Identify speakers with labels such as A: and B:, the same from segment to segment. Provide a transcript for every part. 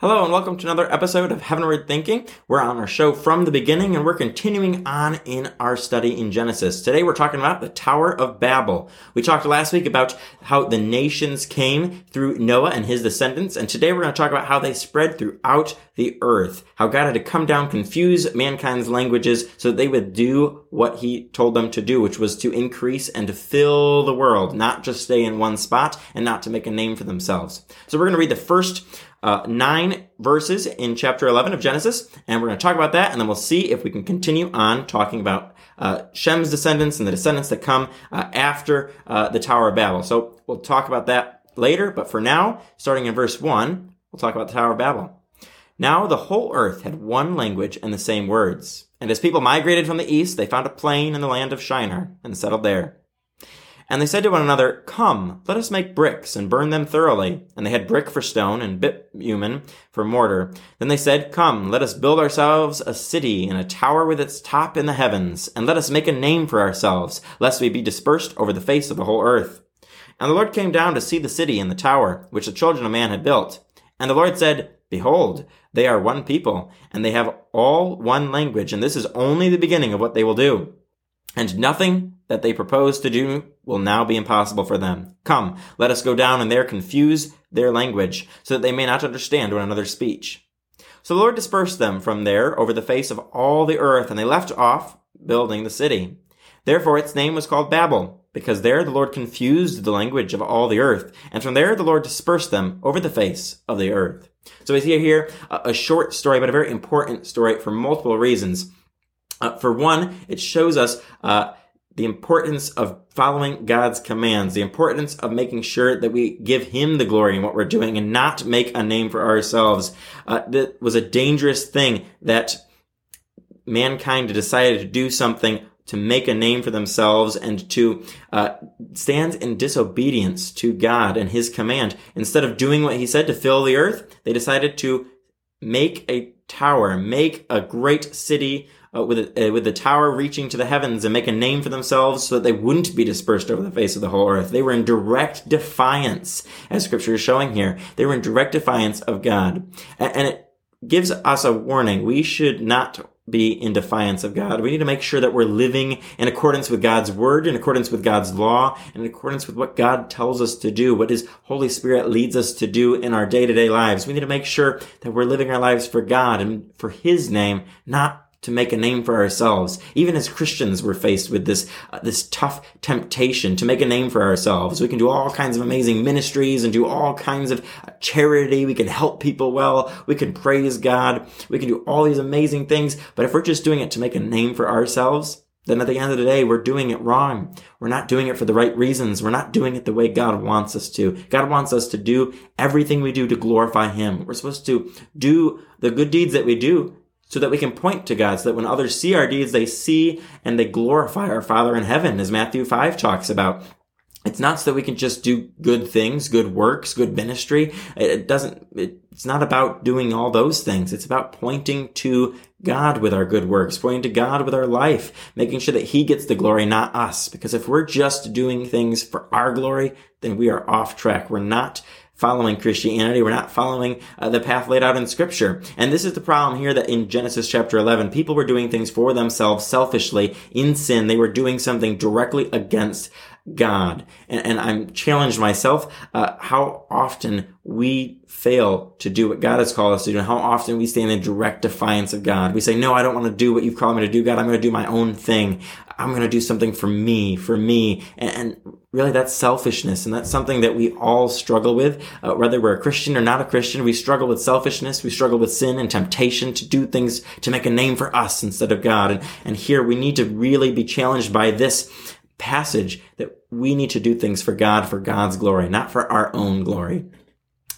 A: Hello and welcome to another episode of Heavenward Thinking. We're on our show from the beginning and we're continuing on in our study in Genesis. Today we're talking about the Tower of Babel. We talked last week about how the nations came through Noah and his descendants, and today we're going to talk about how they spread throughout the earth. How God had to come down, confuse mankind's languages so that they would do what he told them to do, which was to increase and to fill the world, not just stay in one spot and not to make a name for themselves. So we're going to read the first uh, nine verses in chapter 11 of Genesis, and we're going to talk about that, and then we'll see if we can continue on talking about uh, Shem's descendants and the descendants that come uh, after uh, the Tower of Babel. So we'll talk about that later, but for now, starting in verse 1, we'll talk about the Tower of Babel. Now the whole earth had one language and the same words. And as people migrated from the east, they found a plain in the land of Shinar and settled there. And they said to one another, Come, let us make bricks and burn them thoroughly. And they had brick for stone and bitumen for mortar. Then they said, Come, let us build ourselves a city and a tower with its top in the heavens, and let us make a name for ourselves, lest we be dispersed over the face of the whole earth. And the Lord came down to see the city and the tower, which the children of man had built. And the Lord said, Behold, they are one people, and they have all one language, and this is only the beginning of what they will do. And nothing that they propose to do will now be impossible for them. Come, let us go down and there confuse their language, so that they may not understand one another's speech. So the Lord dispersed them from there over the face of all the earth, and they left off building the city. Therefore its name was called Babel, because there the Lord confused the language of all the earth, and from there the Lord dispersed them over the face of the earth. So we see here a, short story, but a very important story for multiple reasons. Uh, for one, it shows us uh, the importance of following God's commands, the importance of making sure that we give Him the glory in what we're doing and not make a name for ourselves. Uh, that was a dangerous thing that mankind decided to do something to make a name for themselves and to uh, stand in disobedience to God and His command. Instead of doing what He said to fill the earth, they decided to make a tower, make a great city uh, with uh, with the tower reaching to the heavens and make a name for themselves so that they wouldn't be dispersed over the face of the whole earth. They were in direct defiance, as Scripture is showing here. They were in direct defiance of God, and, and it gives us a warning. We should not be in defiance of God. We need to make sure that we're living in accordance with God's word, in accordance with God's law, in accordance with what God tells us to do, what His Holy Spirit leads us to do in our day to day lives. We need to make sure that we're living our lives for God and for His name, not to make a name for ourselves. Even as Christians, we're faced with this, uh, this tough temptation to make a name for ourselves. We can do all kinds of amazing ministries and do all kinds of uh, charity. We can help people well. We can praise God. We can do all these amazing things. But if we're just doing it to make a name for ourselves, then at the end of the day, we're doing it wrong. We're not doing it for the right reasons. We're not doing it the way God wants us to. God wants us to do everything we do to glorify Him. We're supposed to do the good deeds that we do so that we can point to God, so that when others see our deeds, they see and they glorify our Father in heaven, as Matthew 5 talks about. It's not so that we can just do good things, good works, good ministry. It doesn't, it's not about doing all those things. It's about pointing to God with our good works, pointing to God with our life, making sure that He gets the glory, not us. Because if we're just doing things for our glory, then we are off track. We're not following Christianity. We're not following uh, the path laid out in scripture. And this is the problem here that in Genesis chapter 11, people were doing things for themselves selfishly in sin. They were doing something directly against God. And, and I'm challenged myself, uh, how often we fail to do what God has called us to do and how often we stand in direct defiance of God. We say, no, I don't want to do what you've called me to do, God. I'm going to do my own thing. I'm going to do something for me, for me. And, and really that's selfishness. And that's something that we all struggle with. Uh, whether we're a Christian or not a Christian, we struggle with selfishness. We struggle with sin and temptation to do things to make a name for us instead of God. And, and here we need to really be challenged by this passage that we need to do things for God, for God's glory, not for our own glory.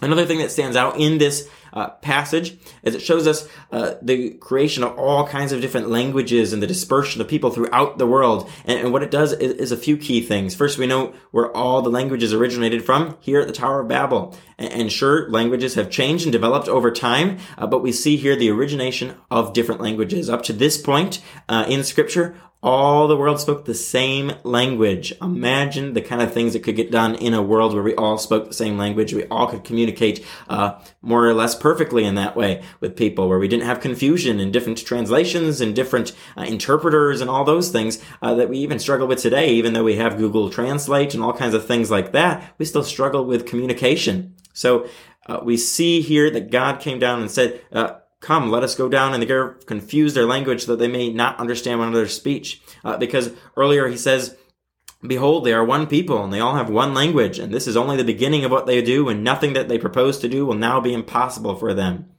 A: Another thing that stands out in this uh, passage is it shows us uh, the creation of all kinds of different languages and the dispersion of people throughout the world. And, and what it does is, is, a few key things. First, we know where all the languages originated from here at the Tower of Babel. And, and sure, languages have changed and developed over time, uh, but we see here the origination of different languages. Up to this point uh, in Scripture, all the world spoke the same language. Imagine the kind of things that could get done in a world where we all spoke the same language. We all could communicate uh, more or less perfectly in that way with people, where we didn't have confusion and different translations and different uh, interpreters and all those things uh, that we even struggle with today. Even though we have Google Translate and all kinds of things like that, we still struggle with communication. So uh, we see here that God came down and said, uh, Come, let us go down and they confuse their language so that they may not understand one another's speech. Uh, because earlier he says, Behold, they are one people, and they all have one language, and this is only the beginning of what they do, and nothing that they propose to do will now be impossible for them.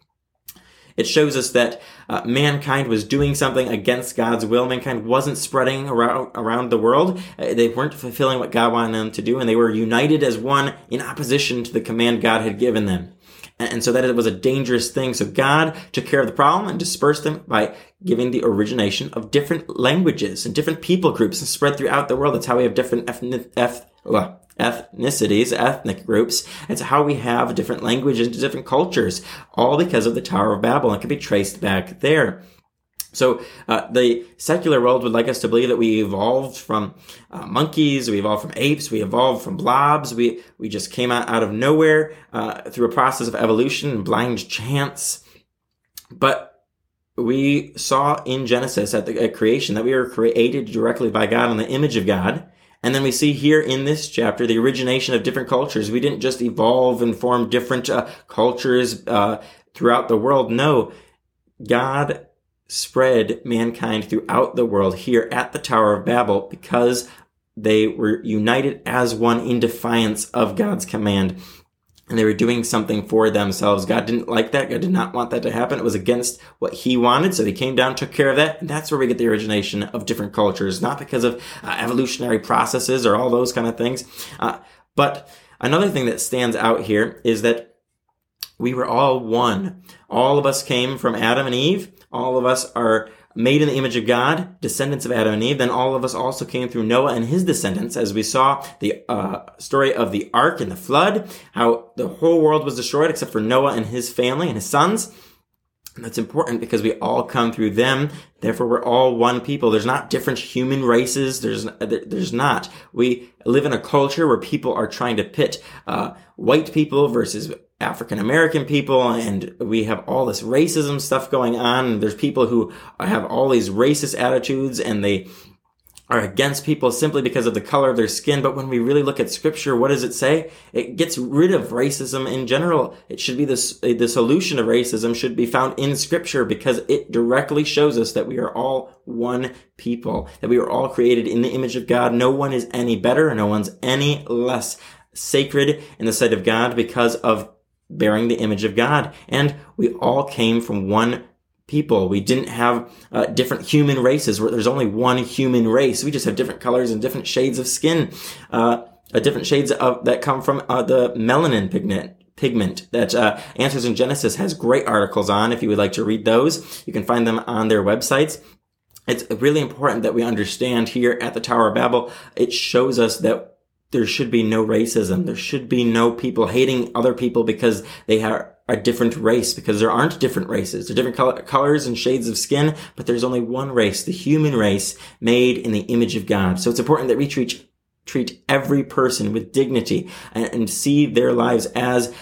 A: It shows us that uh, mankind was doing something against God's will. Mankind wasn't spreading around, around the world. Uh, they weren't fulfilling what God wanted them to do, and they were united as one in opposition to the command God had given them. And so that it was a dangerous thing. So God took care of the problem and dispersed them by giving the origination of different languages and different people groups and spread throughout the world. That's how we have different ethnic, ethnicities, ethnic groups. It's how we have different languages different cultures, all because of the Tower of Babel and can be traced back there. So uh, the secular world would like us to believe that we evolved from uh, monkeys, we evolved from apes, we evolved from blobs, we we just came out, out of nowhere uh, through a process of evolution blind chance. But we saw in Genesis at the at creation that we were created directly by God in the image of God. And then we see here in this chapter the origination of different cultures. We didn't just evolve and form different uh, cultures uh, throughout the world. No, God spread mankind throughout the world here at the Tower of Babel because they were united as one in defiance of God's command. And they were doing something for themselves. God didn't like that. God did not want that to happen. It was against what he wanted. So he came down, took care of that. And that's where we get the origination of different cultures, not because of uh, evolutionary processes or all those kind of things. Uh, but another thing that stands out here is that we were all one. All of us came from Adam and Eve all of us are made in the image of God, descendants of Adam and Eve. Then all of us also came through Noah and his descendants, as we saw the uh, story of the ark and the flood, how the whole world was destroyed except for Noah and his family and his sons. And that's important because we all come through them. Therefore, we're all one people. There's not different human races. There's there's not. We live in a culture where people are trying to pit uh, white people versus African American people, and we have all this racism stuff going on. There's people who have all these racist attitudes, and they are against people simply because of the color of their skin. But when we really look at scripture, what does it say? It gets rid of racism in general. It should be this, the solution of racism should be found in scripture because it directly shows us that we are all one people, that we are all created in the image of God. No one is any better no one's any less sacred in the sight of God because of bearing the image of God. And we all came from one people. We didn't have uh, different human races where there's only one human race. We just have different colors and different shades of skin, uh, uh, different shades of that come from uh, the melanin pigment. Pigment that uh, Answers in Genesis has great articles on. If you would like to read those, you can find them on their websites. It's really important that we understand here at the Tower of Babel. It shows us that there should be no racism. There should be no people hating other people because they are a different race because there aren't different races. There are different color, colors and shades of skin, but there's only one race, the human race made in the image of God. So it's important that we treat, treat every person with dignity and, and see their lives as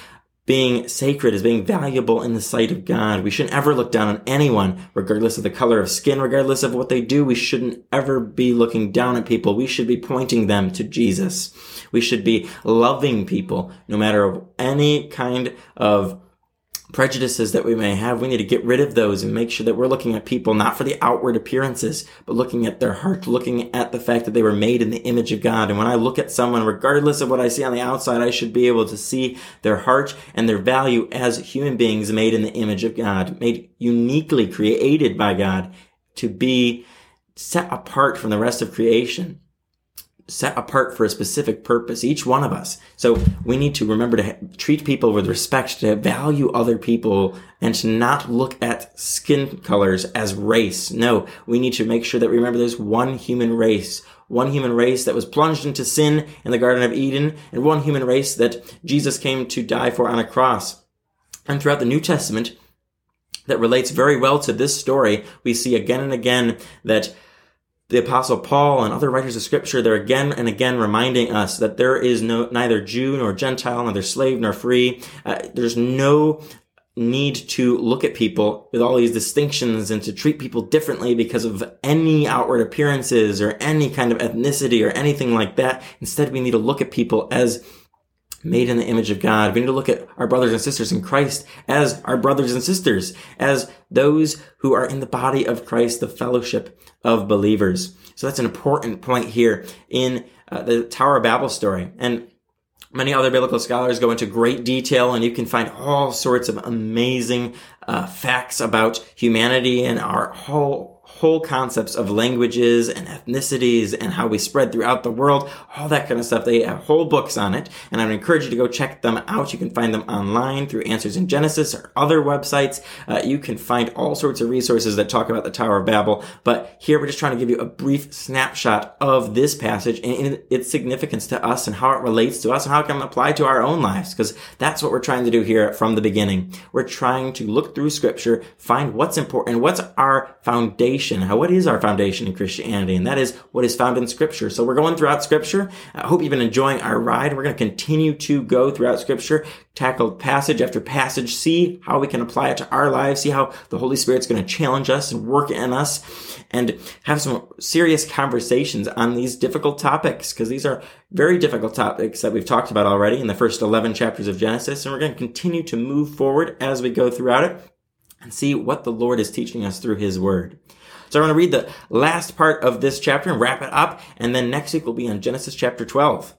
A: being sacred, as being valuable in the sight of God. We shouldn't ever look down on anyone, regardless of the color of skin, regardless of what they do. We shouldn't ever be looking down at people. We should be pointing them to Jesus. We should be loving people, no matter of any kind of prejudices that we may have, we need to get rid of those and make sure that we're looking at people not for the outward appearances, but looking at their heart, looking at the fact that they were made in the image of God. And when I look at someone, regardless of what I see on the outside, I should be able to see their heart and their value as human beings made in the image of God, made uniquely created by God to be set apart from the rest of creation set apart for a specific purpose, each one of us. So we need to remember to treat people with respect, to value other people, and to not look at skin colors as race. No, we need to make sure that we remember there's one human race, one human race that was plunged into sin in the Garden of Eden, and one human race that Jesus came to die for on a cross. And throughout the New Testament, that relates very well to this story, we see again and again that the apostle Paul and other writers of scripture, they're again and again reminding us that there is no, neither Jew nor Gentile, neither slave nor free. Uh, there's no need to look at people with all these distinctions and to treat people differently because of any outward appearances or any kind of ethnicity or anything like that. Instead, we need to look at people as made in the image of God. We need to look at our brothers and sisters in Christ as our brothers and sisters, as those who are in the body of Christ, the fellowship of believers. So that's an important point here in uh, the Tower of Babel story. And Many other biblical scholars go into great detail and you can find all sorts of amazing uh, facts about humanity and our whole whole concepts of languages and ethnicities and how we spread throughout the world, all that kind of stuff. They have whole books on it, and I would encourage you to go check them out. You can find them online through Answers in Genesis or other websites. Uh, you can find all sorts of resources that talk about the Tower of Babel, but here we're just trying to give you a brief snapshot of this passage and its significance to us and how it relates to us and how it can apply to our own lives, because that's what we're trying to do here from the beginning. We're trying to look through scripture, find what's important, what's our foundation foundation. How, what is our foundation in Christianity? And that is what is found in Scripture. So we're going throughout Scripture. I hope you've been enjoying our ride. We're going to continue to go throughout Scripture, tackle passage after passage, see how we can apply it to our lives, see how the Holy Spirit's going to challenge us and work in us, and have some serious conversations on these difficult topics, because these are very difficult topics that we've talked about already in the first 11 chapters of Genesis, and we're going to continue to move forward as we go throughout it and see what the Lord is teaching us through His Word. So I want to read the last part of this chapter and wrap it up. And then next week we'll be on Genesis chapter 12.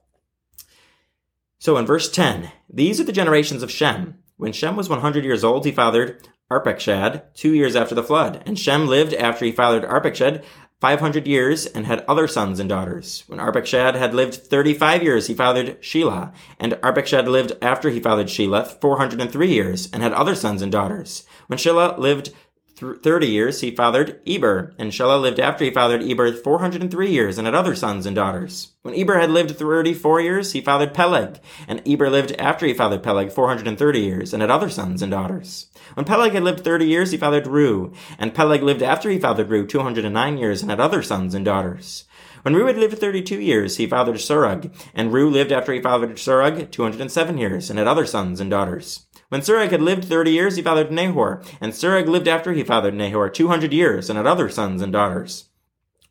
A: So in verse 10, these are the generations of Shem. When Shem was 100 years old, he fathered Arpachshad two years after the flood. And Shem lived after he fathered Arpachshad 500 years and had other sons and daughters. When Arpachshad had lived 35 years, he fathered Shelah. And Arpachshad lived after he fathered Shelah 403 years and had other sons and daughters. When Shelah lived 30 years, he fathered Eber, and Shelah lived after he fathered Eber 403 years and had other sons and daughters. When Eber had lived 34 years, he fathered Peleg, and Eber lived after he fathered Peleg 430 years and had other sons and daughters. When Peleg had lived 30 years, he fathered Reu, and Peleg lived after he fathered Reu 209 years and had other sons and daughters. When Reu had lived 32 years, he fathered Serug, and Reu lived after he fathered Serug 207 years and had other sons and daughters. When Serug had lived thirty years, he fathered Nahor, and Serug lived after he fathered Nahor two hundred years, and had other sons and daughters.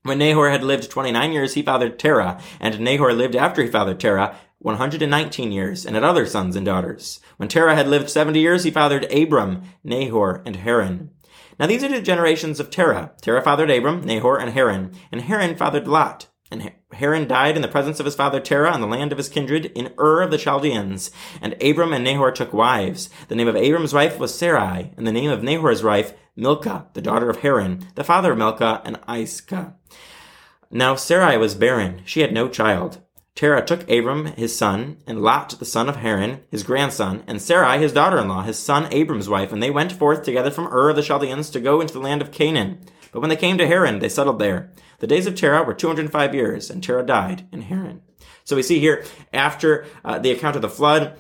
A: When Nahor had lived twenty-nine years, he fathered Terah, and Nahor lived after he fathered Terah 119 years, and had other sons and daughters. When Terah had lived 70 years, he fathered Abram, Nahor, and Haran. Now these are the generations of Terah. Terah fathered Abram, Nahor, and Haran, and Haran fathered Lot. And Haran died in the presence of his father Terah on the land of his kindred in Ur of the Chaldeans. And Abram and Nahor took wives. The name of Abram's wife was Sarai, and the name of Nahor's wife Milcah, the daughter of Haran, the father of Milcah and Iscah. Now Sarai was barren; she had no child. Terah took Abram his son, and Lot the son of Haran his grandson, and Sarai his daughter-in-law, his son Abram's wife, and they went forth together from Ur of the Chaldeans to go into the land of Canaan. But when they came to Haran, they settled there. The days of Terah were 205 years, and Terah died in Haran. So we see here, after uh, the account of the flood,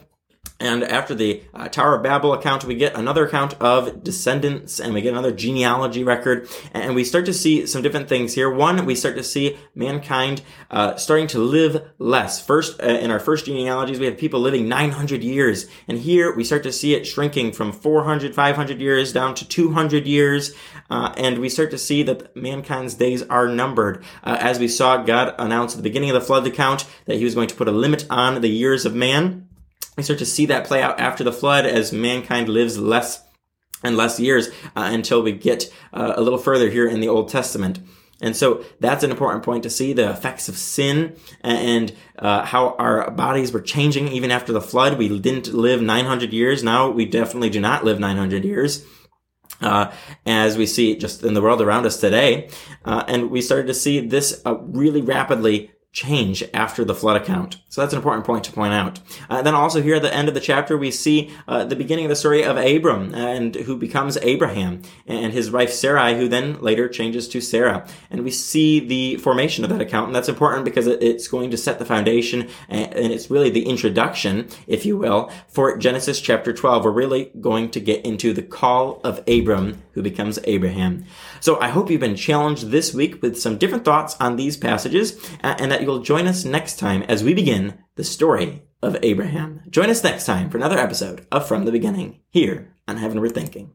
A: and after the uh, Tower of Babel account, we get another account of descendants and we get another genealogy record. And we start to see some different things here. One, we start to see mankind uh, starting to live less. First, uh, in our first genealogies, we had people living 900 years. And here we start to see it shrinking from 400, 500 years down to 200 years. Uh, and we start to see that mankind's days are numbered. Uh, as we saw God announce at the beginning of the flood account that he was going to put a limit on the years of man we start to see that play out after the flood as mankind lives less and less years uh, until we get uh, a little further here in the Old Testament. And so that's an important point to see the effects of sin and uh, how our bodies were changing even after the flood. We didn't live 900 years. Now we definitely do not live 900 years. Uh, as we see just in the world around us today. Uh, and we started to see this uh, really rapidly change after the flood account. So that's an important point to point out. Uh, then also here at the end of the chapter, we see uh, the beginning of the story of Abram and who becomes Abraham and his wife Sarai, who then later changes to Sarah. And we see the formation of that account. And that's important because it's going to set the foundation and it's really the introduction, if you will, for Genesis chapter 12. We're really going to get into the call of Abram who becomes Abraham. So I hope you've been challenged this week with some different thoughts on these passages uh, and that you'll join us next time as we begin the story of Abraham. Join us next time for another episode of From the Beginning here on Heavenward Thinking.